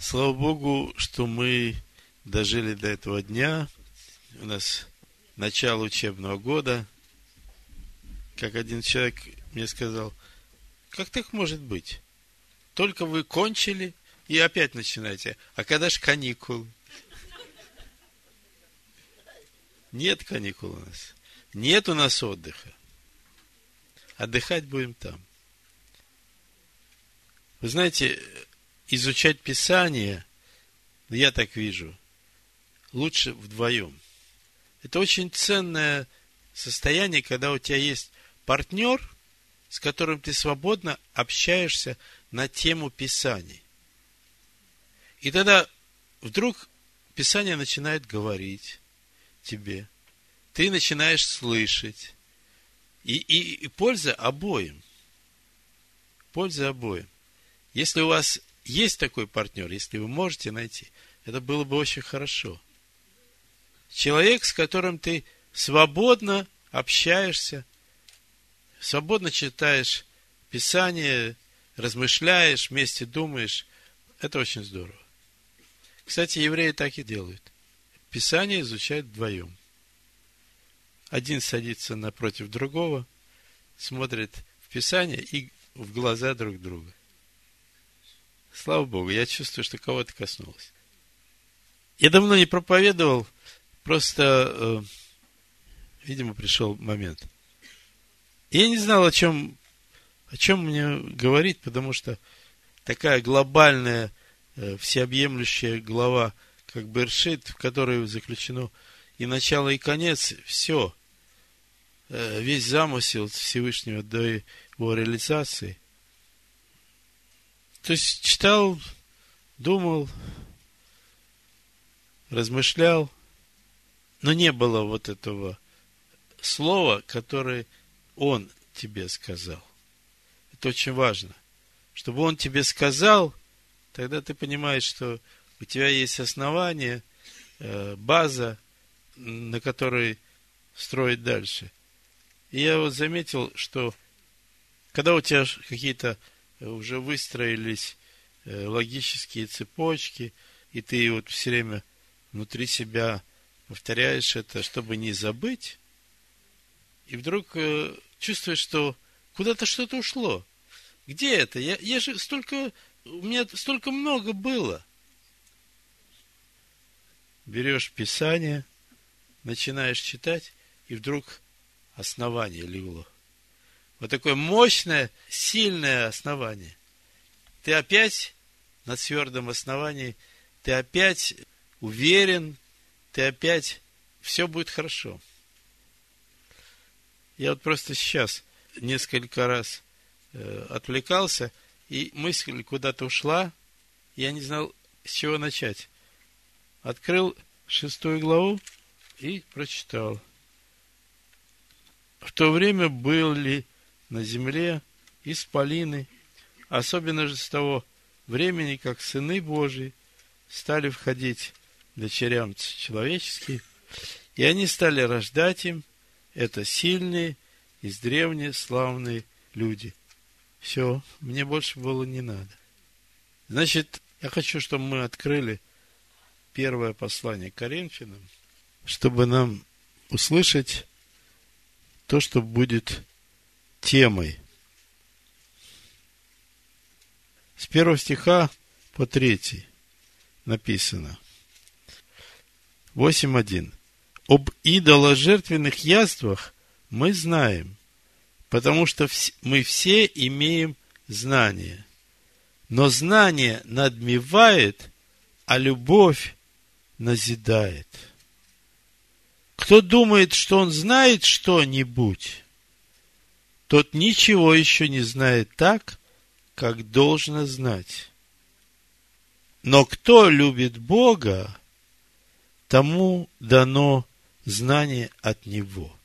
Слава Богу, что мы дожили до этого дня. У нас начало учебного года. Как один человек мне сказал, как так может быть? Только вы кончили и опять начинаете. А когда же каникулы? Нет каникул у нас. Нет у нас отдыха. Отдыхать будем там. Вы знаете, изучать Писание, я так вижу, лучше вдвоем. Это очень ценное состояние, когда у тебя есть партнер, с которым ты свободно общаешься на тему Писаний. И тогда вдруг Писание начинает говорить тебе. Ты начинаешь слышать. И, и, и польза обоим. Польза обоим. Если у вас есть такой партнер, если вы можете найти, это было бы очень хорошо. Человек, с которым ты свободно общаешься, свободно читаешь Писание, размышляешь, вместе думаешь, это очень здорово. Кстати, евреи так и делают. Писание изучают вдвоем. Один садится напротив другого, смотрит в Писание и в глаза друг друга. Слава Богу, я чувствую, что кого-то коснулось. Я давно не проповедовал, просто, э, видимо, пришел момент. я не знал, о чем, о чем мне говорить, потому что такая глобальная, э, всеобъемлющая глава, как Бершит, в которой заключено и начало, и конец, все. Э, весь замысел Всевышнего до его реализации. То есть читал, думал, размышлял, но не было вот этого слова, которое он тебе сказал. Это очень важно. Чтобы он тебе сказал, тогда ты понимаешь, что у тебя есть основание, э, база, на которой строить дальше. И я вот заметил, что когда у тебя какие-то уже выстроились э, логические цепочки, и ты вот все время внутри себя повторяешь это, чтобы не забыть, и вдруг э, чувствуешь, что куда-то что-то ушло. Где это? Я, я же столько, у меня столько много было. Берешь Писание, начинаешь читать, и вдруг основание легло. Вот такое мощное, сильное основание. Ты опять на твердом основании, ты опять уверен, ты опять, все будет хорошо. Я вот просто сейчас несколько раз э, отвлекался, и мысль куда-то ушла, я не знал, с чего начать. Открыл шестую главу и прочитал. В то время были на земле исполины, особенно же с того времени, как сыны Божии стали входить дочерям человеческим, и они стали рождать им, это сильные, из древние, славные люди. Все, мне больше было не надо. Значит, я хочу, чтобы мы открыли первое послание Коринфянам, чтобы нам услышать то, что будет темой. С первого стиха по третий написано. 8.1. Об идоложертвенных яствах мы знаем, потому что мы все имеем знание. Но знание надмевает, а любовь назидает. Кто думает, что он знает что-нибудь, тот ничего еще не знает так, как должно знать. Но кто любит Бога, тому дано знание от Него.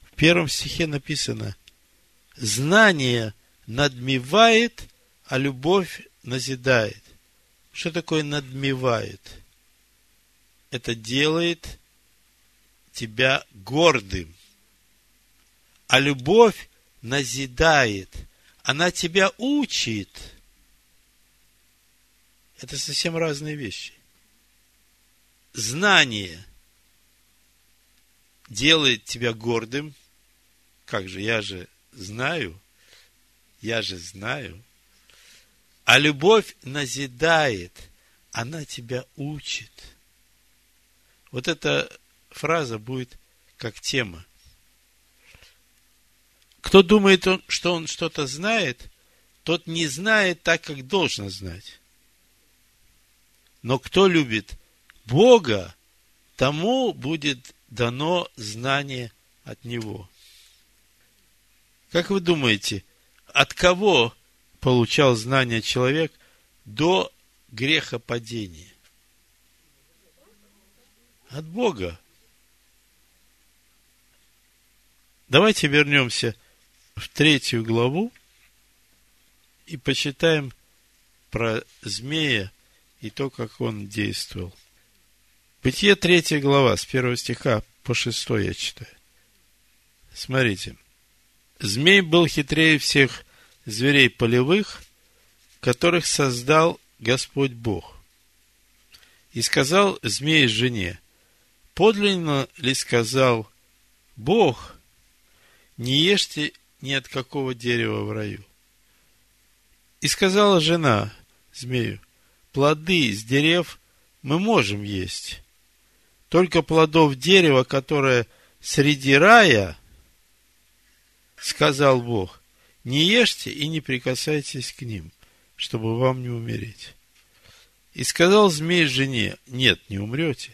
В первом стихе написано, знание надмевает, а любовь назидает. Что такое надмевает? Это делает тебя гордым. А любовь назидает, она тебя учит. Это совсем разные вещи. Знание делает тебя гордым. Как же, я же знаю, я же знаю. А любовь назидает, она тебя учит. Вот эта фраза будет как тема. Кто думает, что он что-то знает, тот не знает так, как должно знать. Но кто любит Бога, тому будет дано знание от Него. Как вы думаете, от кого получал знание человек до грехопадения? От Бога. Давайте вернемся в третью главу и почитаем про змея и то, как он действовал. Бытие третья глава, с первого стиха по шестой я читаю. Смотрите. Змей был хитрее всех зверей полевых, которых создал Господь Бог. И сказал змей жене, подлинно ли сказал Бог, не ешьте ни от какого дерева в раю. И сказала жена змею, плоды из дерев мы можем есть, только плодов дерева, которое среди рая, сказал Бог, не ешьте и не прикасайтесь к ним, чтобы вам не умереть. И сказал змей жене, нет, не умрете.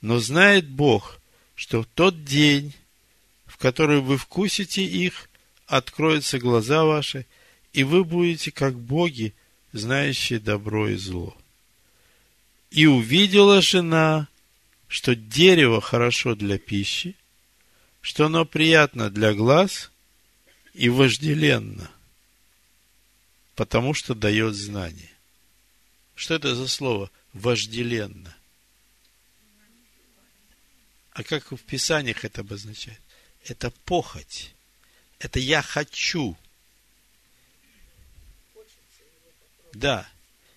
Но знает Бог, что в тот день, в который вы вкусите их, откроются глаза ваши, и вы будете как боги, знающие добро и зло. И увидела жена, что дерево хорошо для пищи, что оно приятно для глаз и вожделенно, потому что дает знание. Что это за слово вожделенно? А как в Писаниях это обозначает? Это похоть. Это я хочу. Да.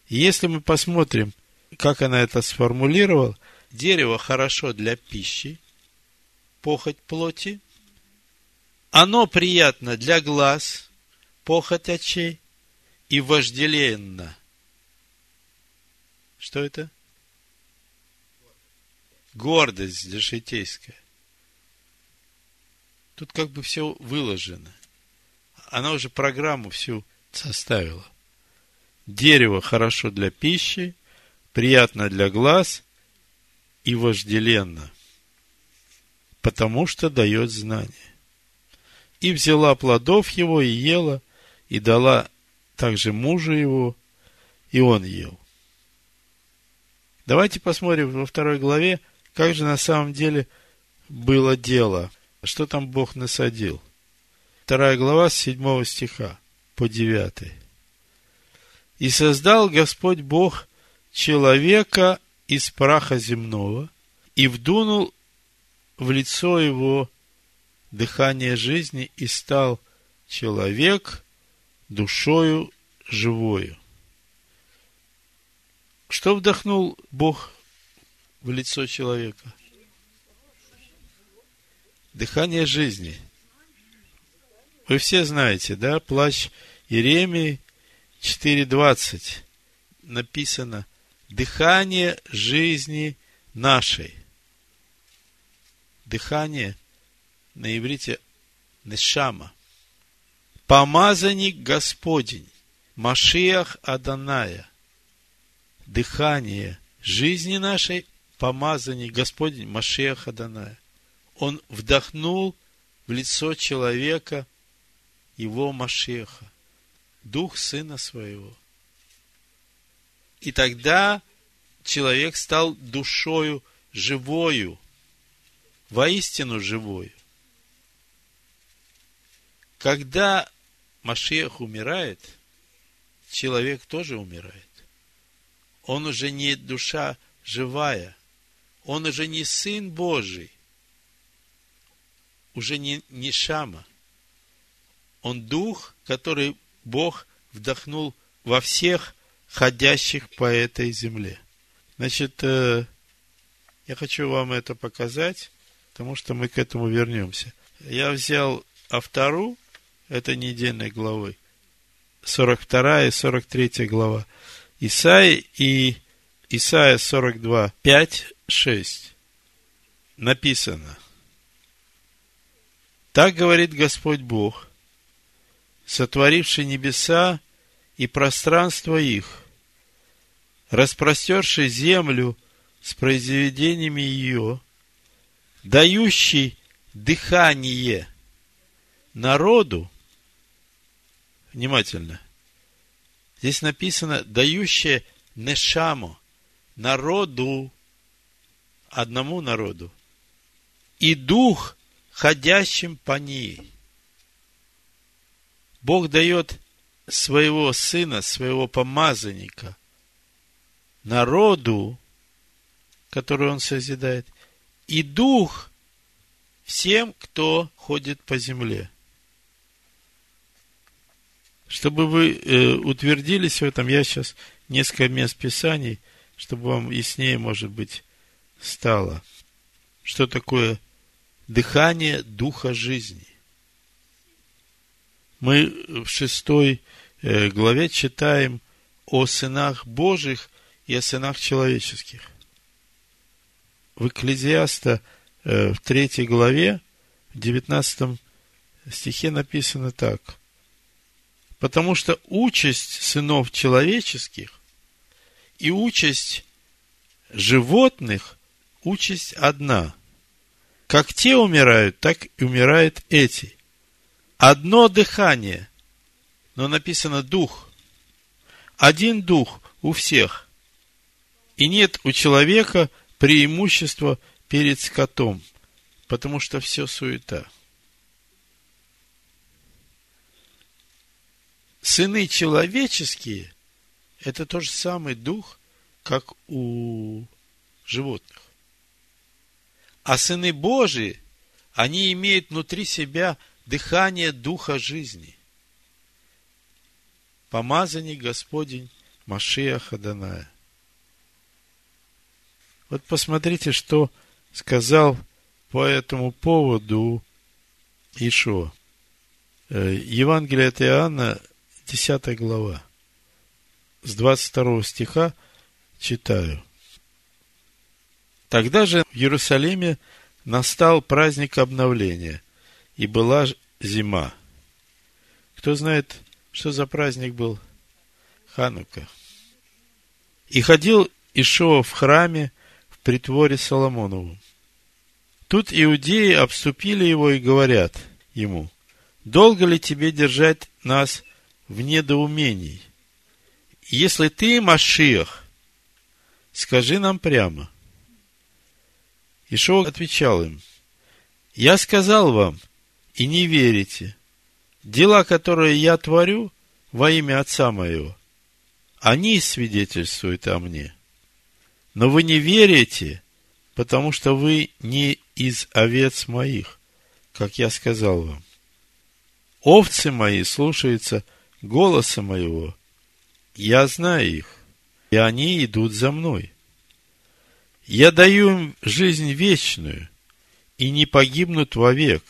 Если мы посмотрим, как она это сформулировала, дерево хорошо для пищи, похоть плоти, оно приятно для глаз, похоть очей и вожделенно. Что это? Гордость житейская. Тут как бы все выложено. Она уже программу всю составила. Дерево хорошо для пищи, приятно для глаз и вожделенно, потому что дает знание. И взяла плодов его и ела, и дала также мужу его, и он ел. Давайте посмотрим во второй главе, как же на самом деле было дело – что там Бог насадил? Вторая глава с седьмого стиха по девятый. «И создал Господь Бог человека из праха земного, и вдунул в лицо его дыхание жизни, и стал человек душою живою». Что вдохнул Бог в лицо человека – Дыхание жизни. Вы все знаете, да, плач Иеремии 4.20 написано дыхание жизни нашей. Дыхание на иврите Нешама. Помазанник Господень, Машиах Аданая. Дыхание жизни нашей, помазанник Господень, Машиах Аданая он вдохнул в лицо человека его Машеха, дух сына своего. И тогда человек стал душою живою, воистину живою. Когда Машех умирает, человек тоже умирает. Он уже не душа живая, он уже не сын Божий, уже не, не Шама. Он дух, который Бог вдохнул во всех ходящих по этой земле. Значит, э, я хочу вам это показать, потому что мы к этому вернемся. Я взял автору этой недельной главы, 42 и 43 глава. Исаи и Исаия 42, 5, 6. Написано. Так говорит Господь Бог, сотворивший небеса и пространство их, распростерший землю с произведениями ее, дающий дыхание народу, внимательно, здесь написано, дающее нешаму, народу, одному народу, и дух, ходящим по ней. Бог дает своего сына, своего помазанника народу, который он созидает, и дух всем, кто ходит по земле. Чтобы вы э, утвердились в этом, я сейчас несколько мест Писаний, чтобы вам яснее, может быть, стало, что такое дыхание Духа жизни. Мы в шестой э, главе читаем о сынах Божьих и о сынах человеческих. В Экклезиаста э, в третьей главе, в девятнадцатом стихе написано так. Потому что участь сынов человеческих и участь животных, участь одна. Как те умирают, так и умирают эти. Одно дыхание, но написано дух. Один дух у всех. И нет у человека преимущества перед скотом, потому что все суета. Сыны человеческие – это тот же самый дух, как у животных. А сыны Божии, они имеют внутри себя дыхание Духа жизни. Помазанник Господень Машия Хаданая. Вот посмотрите, что сказал по этому поводу Ишо. Э, Евангелие от Иоанна, 10 глава. С 22 стиха читаю. Тогда же в Иерусалиме настал праздник обновления, и была зима. Кто знает, что за праздник был? Ханука. И ходил Ишуа в храме в притворе Соломонову. Тут иудеи обступили его и говорят ему, долго ли тебе держать нас в недоумении? Если ты Машиах, скажи нам прямо. Ишуа отвечал им, я сказал вам, и не верите. Дела, которые я творю во имя Отца моего, они свидетельствуют о мне. Но вы не верите, потому что вы не из овец моих, как я сказал вам. Овцы мои слушаются голоса моего. Я знаю их, и они идут за мной. Я даю им жизнь вечную, и не погибнут вовек,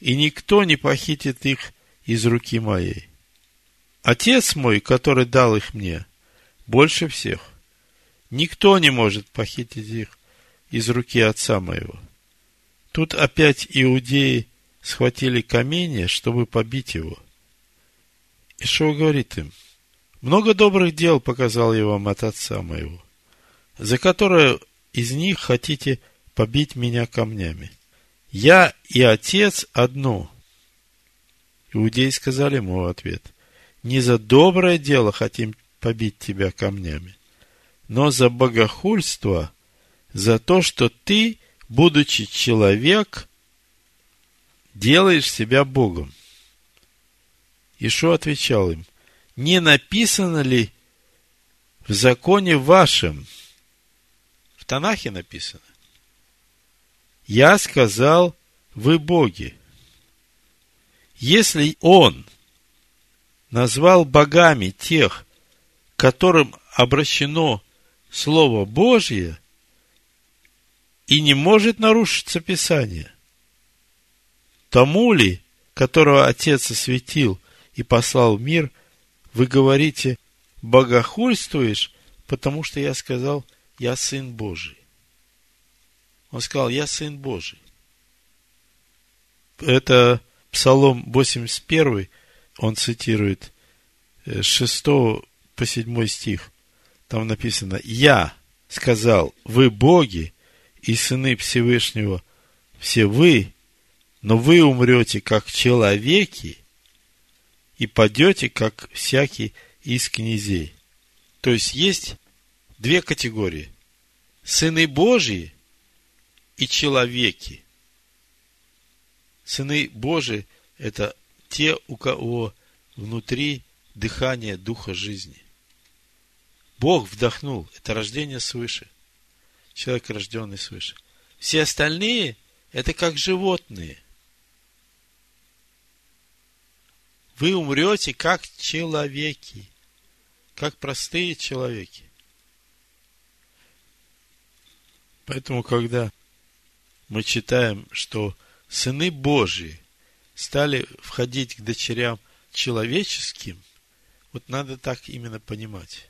и никто не похитит их из руки моей. Отец мой, который дал их мне, больше всех. Никто не может похитить их из руки отца моего. Тут опять иудеи схватили камень, чтобы побить его. И что говорит им? Много добрых дел показал я вам от отца моего, за которое из них хотите побить меня камнями. Я и отец одно. Иудеи сказали ему в ответ, не за доброе дело хотим побить тебя камнями, но за богохульство, за то, что ты, будучи человек, делаешь себя Богом. Ишо отвечал им, не написано ли в законе вашем, Танахе написано, я сказал, вы боги. Если он, назвал богами тех, которым обращено Слово Божье, и не может нарушиться Писание. Тому ли, которого Отец осветил и послал в мир, вы говорите, богохульствуешь, потому что я сказал, я Сын Божий. Он сказал, я Сын Божий. Это Псалом 81, он цитирует с 6 по 7 стих. Там написано, я сказал, вы боги и сыны Всевышнего, все вы, но вы умрете как человеки и падете, как всякий из князей. То есть есть две категории. Сыны Божьи и человеки. Сыны Божии – это те, у кого внутри дыхание Духа жизни. Бог вдохнул. Это рождение свыше. Человек, рожденный свыше. Все остальные – это как животные. Вы умрете как человеки. Как простые человеки. Поэтому, когда мы читаем, что сыны Божьи стали входить к дочерям человеческим, вот надо так именно понимать.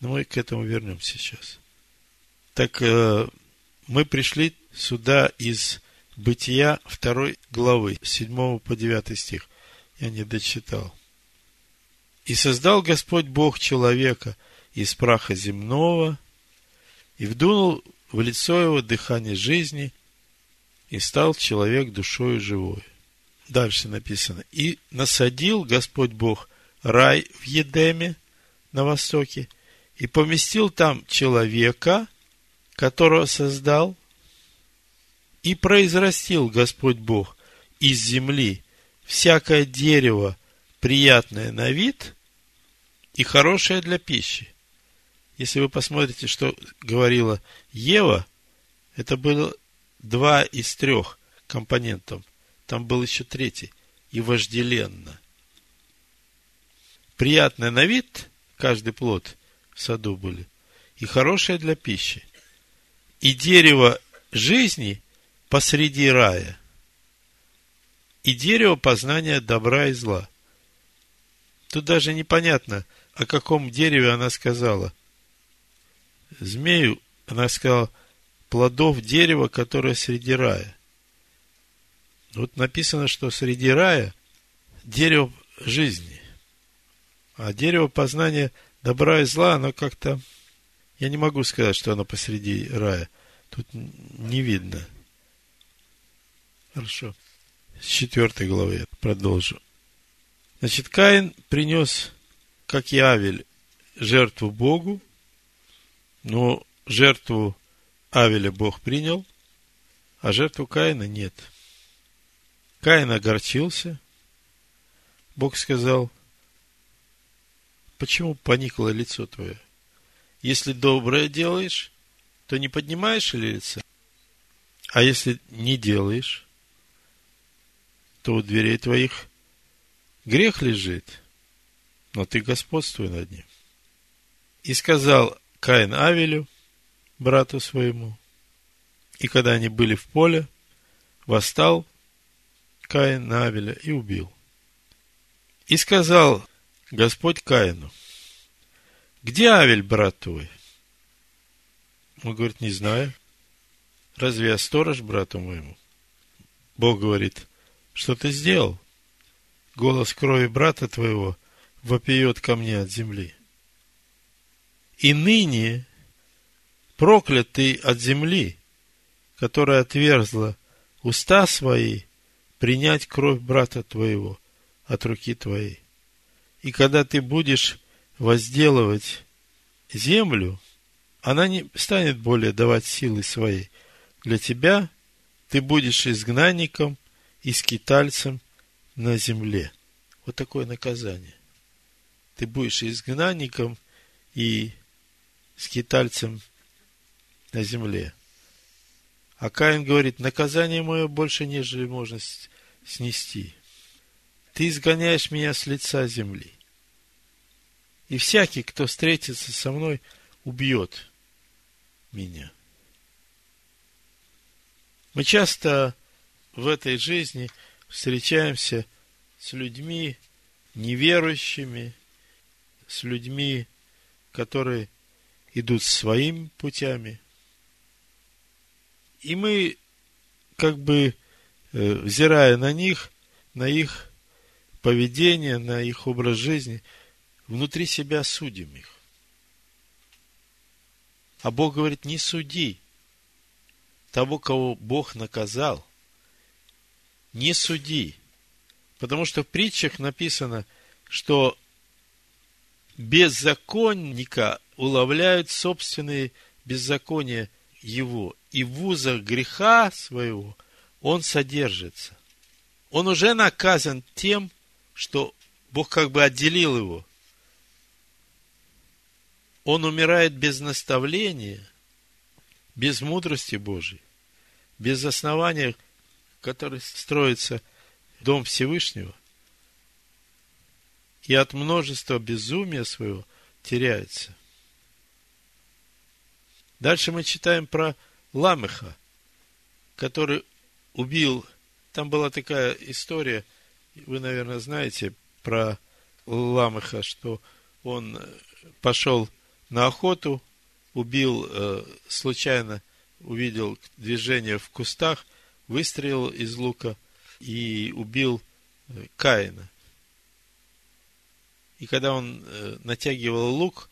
Но мы к этому вернемся сейчас. Так э, мы пришли сюда из Бытия второй главы, 7 по 9 стих. Я не дочитал. «И создал Господь Бог человека из праха земного, и вдунул в лицо его дыхание жизни, и стал человек душою живой». Дальше написано. «И насадил Господь Бог рай в Едеме на востоке, и поместил там человека, которого создал, и произрастил Господь Бог из земли всякое дерево, приятное на вид и хорошее для пищи. Если вы посмотрите, что говорила Ева, это было два из трех компонентов. Там был еще третий. И вожделенно. Приятное на вид, каждый плод – в саду были, и хорошее для пищи, и дерево жизни посреди рая, и дерево познания добра и зла. Тут даже непонятно, о каком дереве она сказала. Змею она сказала плодов дерева, которое среди рая. Вот написано, что среди рая дерево жизни, а дерево познания – добра и зла, оно как-то... Я не могу сказать, что оно посреди рая. Тут не видно. Хорошо. С четвертой главы я продолжу. Значит, Каин принес, как и Авель, жертву Богу, но жертву Авеля Бог принял, а жертву Каина нет. Каин огорчился. Бог сказал, Почему поникло лицо твое? Если доброе делаешь, то не поднимаешь ли лица? А если не делаешь, то у дверей твоих грех лежит, но ты господствуй над ним. И сказал Каин Авелю, брату своему, и когда они были в поле, восстал Каин на Авеля и убил. И сказал Господь Каину, где Авель, брат твой? Он говорит, не знаю. Разве я сторож брату моему? Бог говорит, что ты сделал? Голос крови брата твоего вопиет ко мне от земли. И ныне проклят ты от земли, которая отверзла уста свои принять кровь брата твоего от руки твоей. И когда ты будешь возделывать землю, она не станет более давать силы своей. Для тебя ты будешь изгнанником и скитальцем на земле. Вот такое наказание. Ты будешь изгнанником и скитальцем на земле. А Каин говорит, наказание мое больше, нежели можно снести. ты изгоняешь меня с лица земли. И всякий, кто встретится со мной, убьет меня. Мы часто в этой жизни встречаемся с людьми неверующими, с людьми, которые идут своими путями. И мы, как бы, э, взирая на них, на их поведение, на их образ жизни, внутри себя судим их. А Бог говорит, не суди того, кого Бог наказал. Не суди. Потому что в притчах написано, что беззаконника уловляют собственные беззакония его, и в вузах греха своего он содержится. Он уже наказан тем, что Бог как бы отделил его. Он умирает без наставления, без мудрости Божией, без основания, который строится дом Всевышнего, и от множества безумия своего теряется. Дальше мы читаем про Ламеха, который убил, там была такая история, вы, наверное, знаете про Ламеха, что он пошел на охоту, убил э, случайно, увидел движение в кустах, выстрелил из лука и убил э, Каина. И когда он э, натягивал лук,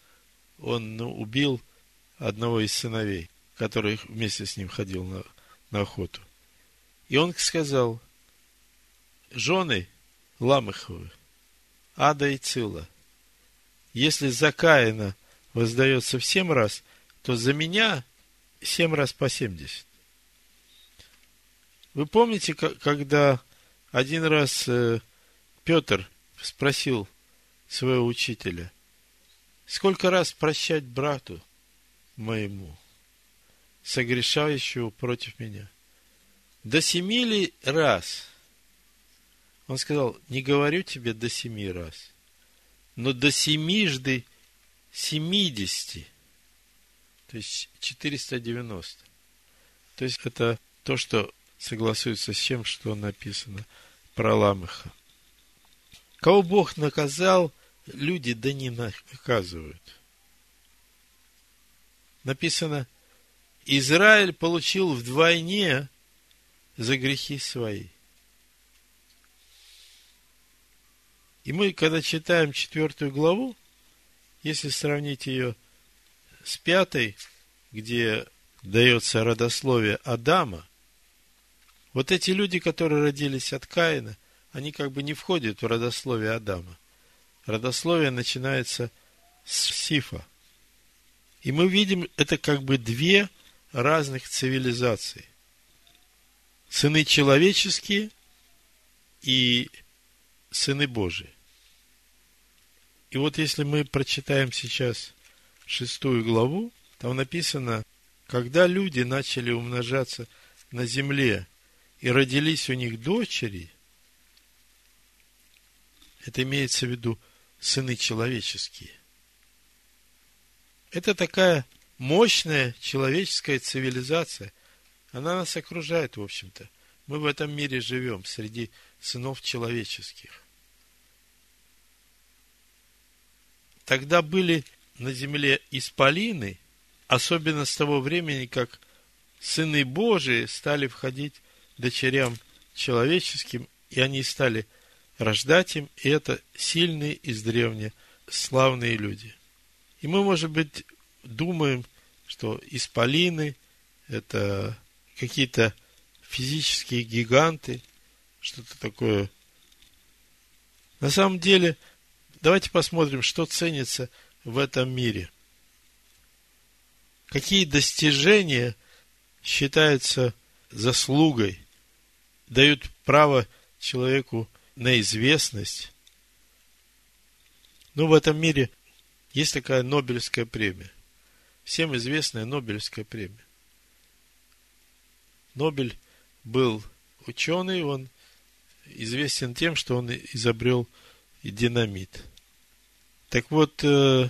он ну, убил одного из сыновей, который вместе с ним ходил на, на охоту. И он сказал, жены Ламыховы, Ада и Цила, если за Каина воздается в семь раз, то за меня семь раз по семьдесят. Вы помните, когда один раз э, Петр спросил своего учителя, сколько раз прощать брату моему, согрешающего против меня? До семи ли раз? Он сказал, не говорю тебе до семи раз, но до семижды семидесяти, то есть 490. То есть это то, что согласуется с тем, что написано про Ламыха. Кого Бог наказал, люди да не наказывают. Написано, Израиль получил вдвойне за грехи свои. И мы, когда читаем четвертую главу, если сравнить ее с пятой, где дается родословие Адама, вот эти люди, которые родились от Каина, они как бы не входят в родословие Адама. Родословие начинается с Сифа. И мы видим, это как бы две разных цивилизации. Сыны человеческие и сыны Божии. И вот если мы прочитаем сейчас шестую главу, там написано, когда люди начали умножаться на земле и родились у них дочери, это имеется в виду сыны человеческие. Это такая мощная человеческая цивилизация. Она нас окружает, в общем-то. Мы в этом мире живем, среди сынов человеческих. Тогда были на земле исполины, особенно с того времени, как сыны Божии стали входить дочерям человеческим, и они стали рождать им, и это сильные из древних славные люди. И мы, может быть, думаем, что исполины – это какие-то физические гиганты, что-то такое. На самом деле, давайте посмотрим, что ценится в этом мире. Какие достижения считаются заслугой дают право человеку на известность. Но в этом мире есть такая Нобелевская премия. Всем известная Нобелевская премия. Нобель был ученый, он известен тем, что он изобрел динамит. Так вот, э,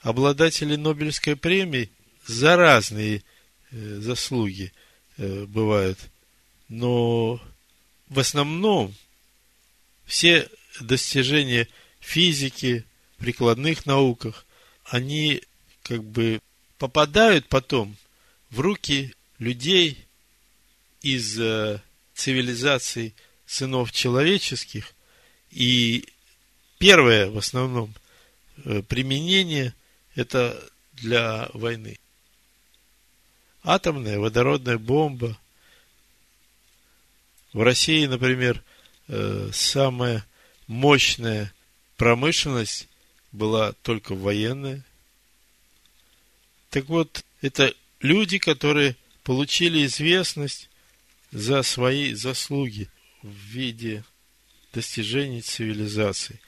обладатели Нобелевской премии за разные э, заслуги э, бывают. Но в основном все достижения физики, прикладных науках, они как бы попадают потом в руки людей из э, цивилизаций сынов человеческих. И первое в основном э, применение это для войны. Атомная водородная бомба. В России, например, э, самая мощная промышленность была только военная. Так вот, это люди, которые получили известность за свои заслуги в виде достижений цивилизации.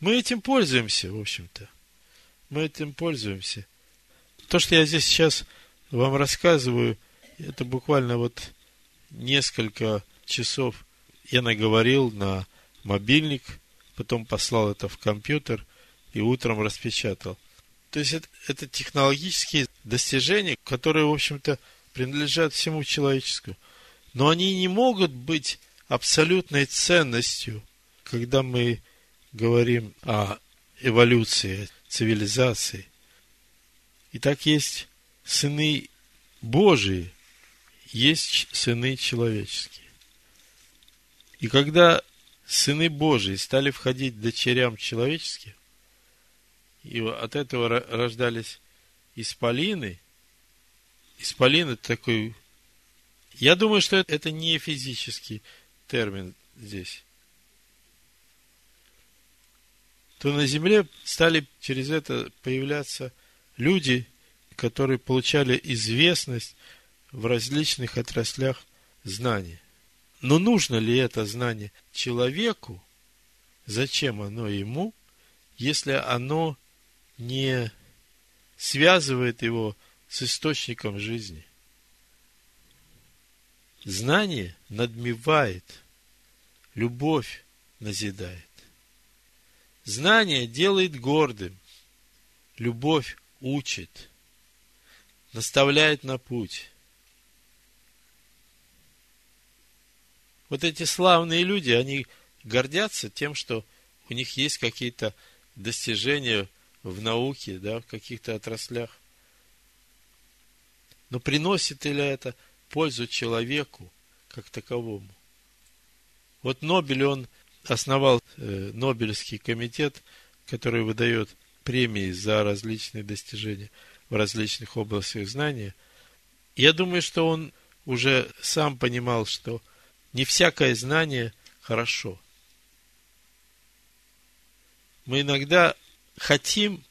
Мы этим пользуемся, в общем-то. Мы этим пользуемся. То, что я здесь сейчас вам рассказываю, это буквально вот несколько часов я наговорил на мобильник, потом послал это в компьютер и утром распечатал. То есть это, это технологические достижения, которые, в общем-то, принадлежат всему человеческому. Но они не могут быть абсолютной ценностью, когда мы говорим о эволюции, цивилизации. И так есть сыны Божии, есть сыны человеческие. И когда сыны Божии стали входить дочерям человеческим, и от этого рождались исполины, исполин это такой... Я думаю, что это не физический термин здесь. То на земле стали через это появляться люди, которые получали известность в различных отраслях знаний. Но нужно ли это знание человеку? Зачем оно ему, если оно не связывает его с источником жизни? Знание надмевает, любовь назидает. Знание делает гордым, любовь учит, наставляет на путь. Вот эти славные люди, они гордятся тем, что у них есть какие-то достижения в науке, да, в каких-то отраслях. Но приносит ли это пользу человеку как таковому? Вот Нобель, он основал э, Нобелевский комитет, который выдает премии за различные достижения в различных областях знания. Я думаю, что он уже сам понимал, что не всякое знание хорошо. Мы иногда хотим,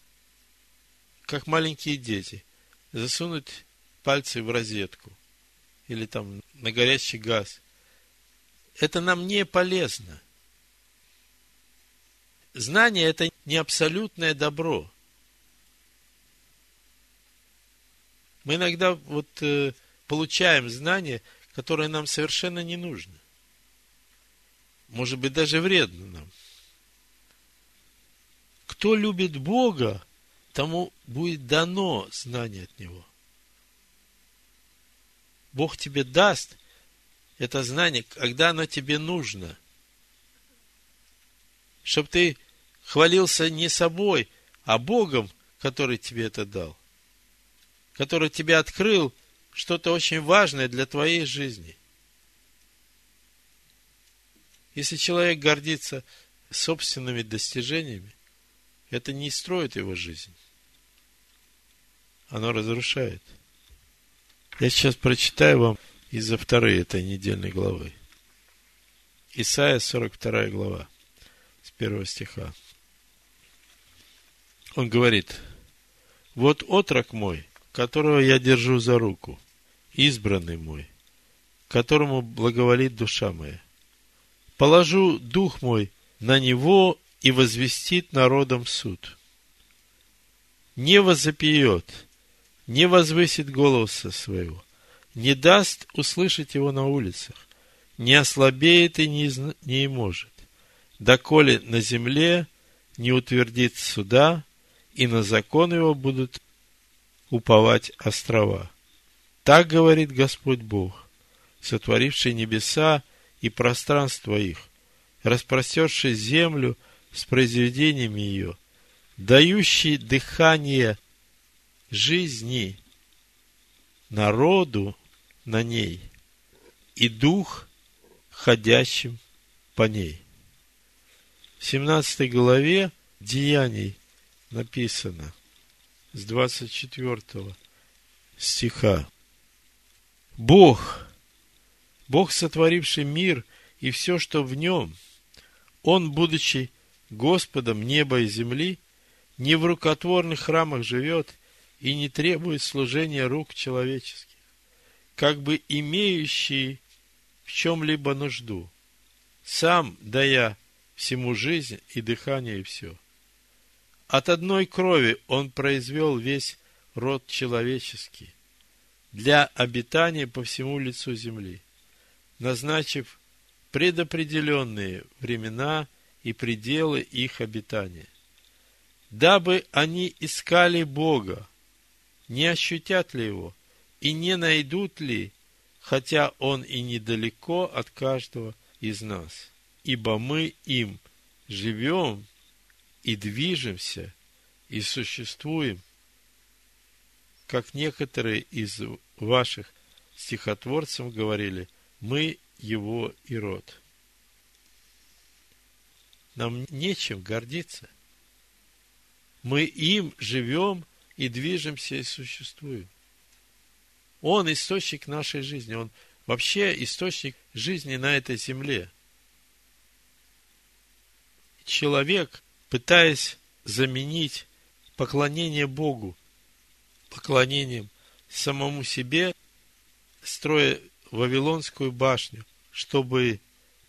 как маленькие дети, засунуть пальцы в розетку или там на горящий газ. Это нам не полезно. Знание – это не абсолютное добро. Мы иногда вот э, получаем знание, которое нам совершенно не нужно. Может быть, даже вредно нам. Кто любит Бога, тому будет дано знание от Него. Бог тебе даст это знание, когда оно тебе нужно. Чтобы ты хвалился не собой, а Богом, который тебе это дал. Который тебе открыл что-то очень важное для твоей жизни. Если человек гордится собственными достижениями, это не строит его жизнь. Оно разрушает. Я сейчас прочитаю вам из-за второй этой недельной главы. Исайя, 42 глава, с первого стиха. Он говорит, вот отрок мой, которого я держу за руку, избранный мой, которому благоволит душа моя. Положу дух мой на него и возвестит народом суд. Не возопьет, не возвысит голоса своего, не даст услышать его на улицах, не ослабеет и не, не может, доколе на земле не утвердит суда, и на закон его будут уповать острова. Так говорит Господь Бог, сотворивший небеса и пространство их, распростерший землю с произведениями ее, дающий дыхание жизни народу на ней и дух, ходящим по ней. В 17 главе Деяний написано с 24 стиха. Бог, Бог, сотворивший мир и все, что в нем, Он, будучи Господом неба и земли, не в рукотворных храмах живет и не требует служения рук человеческих, как бы имеющий в чем-либо нужду, сам дая всему жизнь и дыхание и все. От одной крови он произвел весь род человеческий для обитания по всему лицу земли, назначив предопределенные времена и пределы их обитания, дабы они искали Бога, не ощутят ли Его и не найдут ли, хотя Он и недалеко от каждого из нас, ибо мы им живем и движемся и существуем, как некоторые из ваших стихотворцев говорили, мы его и род. Нам нечем гордиться. Мы им живем и движемся и существуем. Он источник нашей жизни. Он вообще источник жизни на этой земле. Человек, пытаясь заменить поклонение Богу поклонением самому себе, строя Вавилонскую башню, чтобы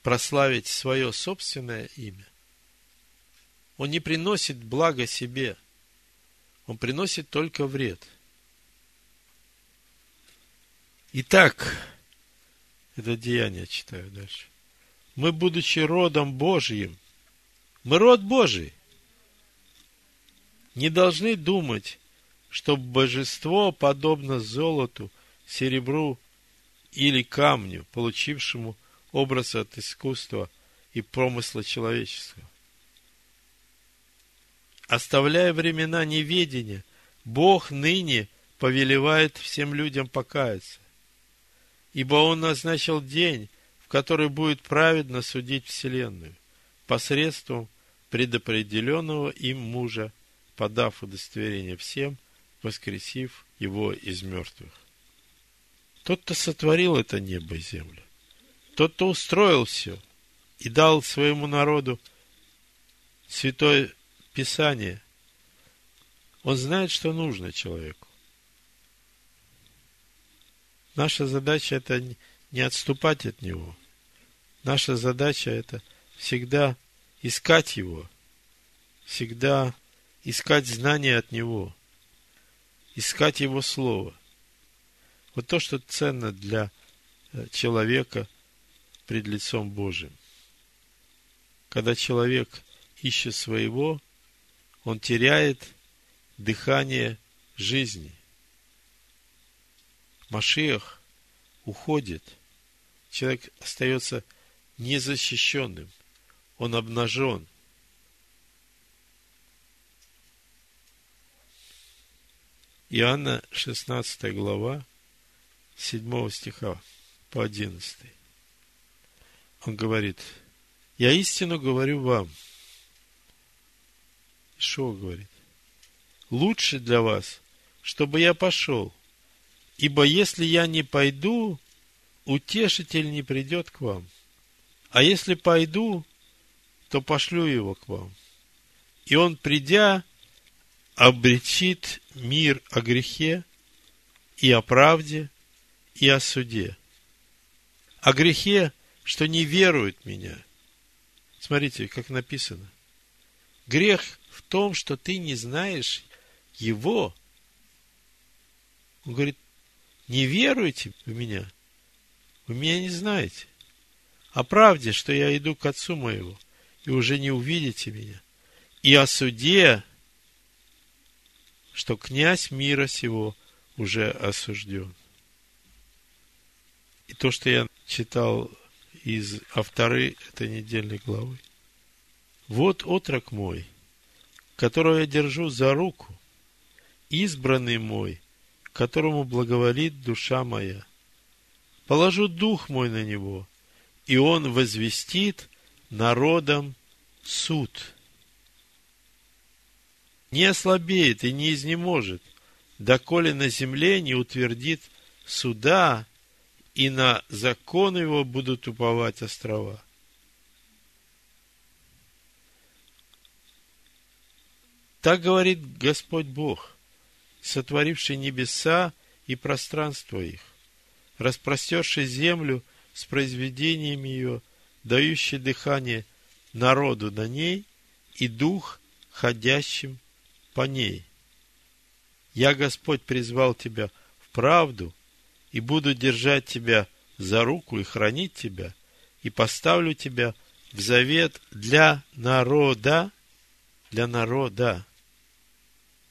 прославить свое собственное имя, он не приносит благо себе, он приносит только вред. Итак, это деяние читаю дальше. Мы, будучи родом Божьим, мы род Божий, не должны думать, что божество подобно золоту, серебру или камню, получившему образ от искусства и промысла человеческого. Оставляя времена неведения, Бог ныне повелевает всем людям покаяться, ибо Он назначил день, в который будет праведно судить Вселенную, посредством предопределенного им мужа, подав удостоверение всем, воскресив его из мертвых. Тот, кто сотворил это небо и землю, тот, кто устроил все и дал своему народу святое Писание, он знает, что нужно человеку. Наша задача это не отступать от него. Наша задача это всегда искать его, всегда искать знания от него, искать его слово. Вот то, что ценно для э, человека пред лицом Божьим. Когда человек ищет своего, он теряет дыхание жизни. Машиах уходит. Человек остается незащищенным. Он обнажен. Иоанна 16 глава 7 стиха по 11. Он говорит, я истину говорю вам, что говорит? Лучше для вас, чтобы я пошел. Ибо если я не пойду, утешитель не придет к вам. А если пойду, то пошлю его к вам. И он, придя, обречит мир о грехе и о правде и о суде. О грехе, что не верует меня. Смотрите, как написано. Грех в том, что ты не знаешь его. Он говорит, не веруйте в меня. Вы меня не знаете. о правде, что я иду к отцу моему, и уже не увидите меня, и о суде, что князь мира сего уже осужден. И то, что я читал из авторы этой недельной главы. Вот отрок мой, которого я держу за руку, избранный мой, которому благоволит душа моя. Положу дух мой на него, и он возвестит народам суд. Не ослабеет и не изнеможет, доколе на земле не утвердит суда, и на закон его будут уповать острова. Так говорит Господь Бог, сотворивший небеса и пространство их, распростерший землю с произведениями ее, дающий дыхание народу на ней и дух, ходящим по ней. Я, Господь, призвал тебя в правду и буду держать тебя за руку и хранить тебя, и поставлю тебя в завет для народа, для народа,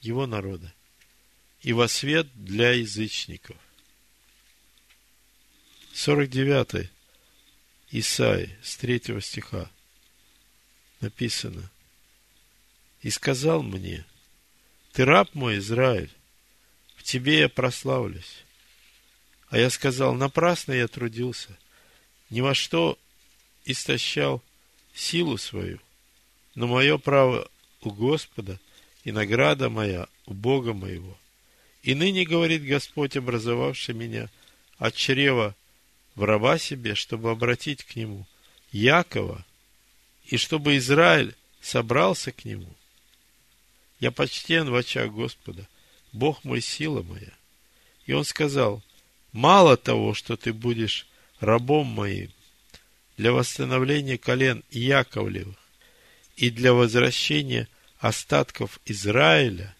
его народа, и во свет для язычников. 49 Исаи с 3 стиха написано. И сказал мне, ты раб мой, Израиль, в тебе я прославлюсь. А я сказал, напрасно я трудился, ни во что истощал силу свою, но мое право у Господа и награда моя у Бога моего. И ныне, говорит Господь, образовавший меня от чрева в раба себе, чтобы обратить к нему Якова, и чтобы Израиль собрался к нему. Я почтен в очах Господа, Бог мой, сила моя. И он сказал, мало того, что ты будешь рабом моим для восстановления колен Яковлевых и для возвращения остатков Израиля,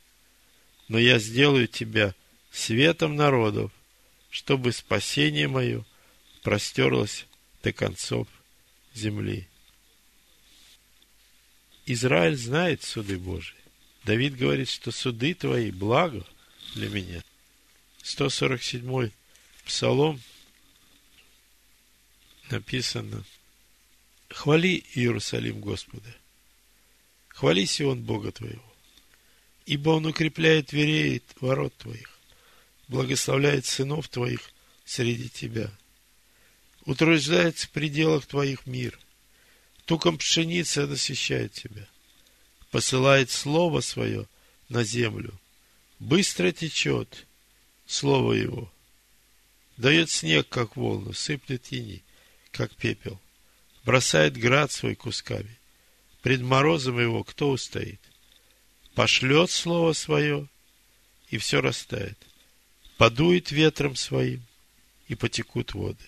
но я сделаю тебя светом народов, чтобы спасение мое простерлось до концов земли. Израиль знает суды Божии. Давид говорит, что суды твои благо для меня. 147 Псалом написано «Хвали Иерусалим Господа, Хвали Сион Бога твоего, ибо Он укрепляет дверей ворот твоих, благословляет сынов твоих среди тебя, утверждает в пределах твоих мир, туком пшеницы насыщает тебя, посылает Слово Свое на землю, быстро течет Слово Его, дает снег, как волну, сыплет тени, как пепел, бросает град свой кусками – пред морозом его кто устоит? Пошлет слово свое, и все растает. Подует ветром своим, и потекут воды.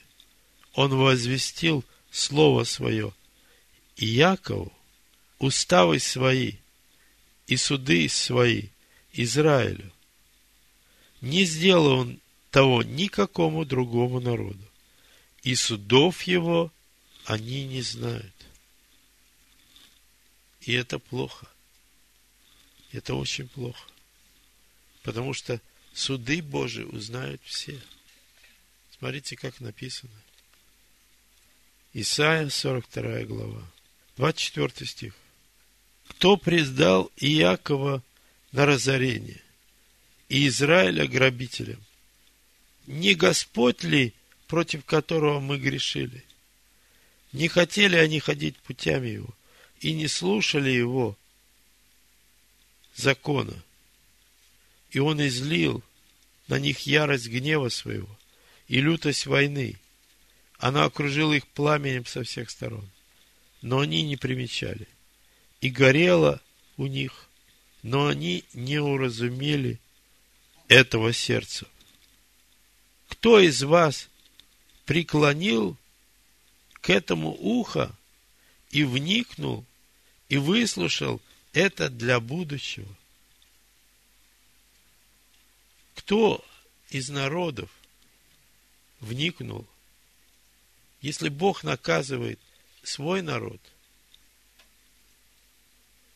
Он возвестил слово свое, и Якову уставы свои, и суды свои Израилю. Не сделал он того никакому другому народу, и судов его они не знают. И это плохо. Это очень плохо. Потому что суды Божии узнают все. Смотрите, как написано. Исайя, 42 глава, 24 стих. Кто предал Иакова на разорение и Израиля грабителям? Не Господь ли, против которого мы грешили? Не хотели они ходить путями его, и не слушали его закона. И он излил на них ярость гнева своего и лютость войны. Она окружила их пламенем со всех сторон. Но они не примечали. И горело у них, но они не уразумели этого сердца. Кто из вас преклонил к этому ухо и вникнул и выслушал это для будущего. Кто из народов вникнул Если Бог наказывает свой народ,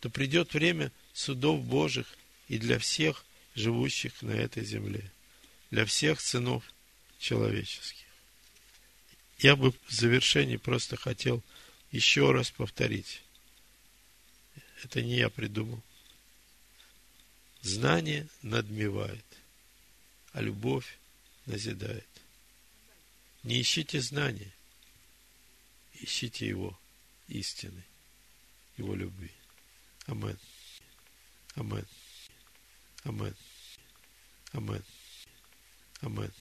то придет время судов Божьих и для всех живущих на этой земле, для всех сынов человеческих. Я бы в завершении просто хотел еще раз повторить. Это не я придумал. Знание надмевает, а любовь назидает. Не ищите знания, ищите его истины, его любви. Амен. Амен. Амен. Амен. Амен.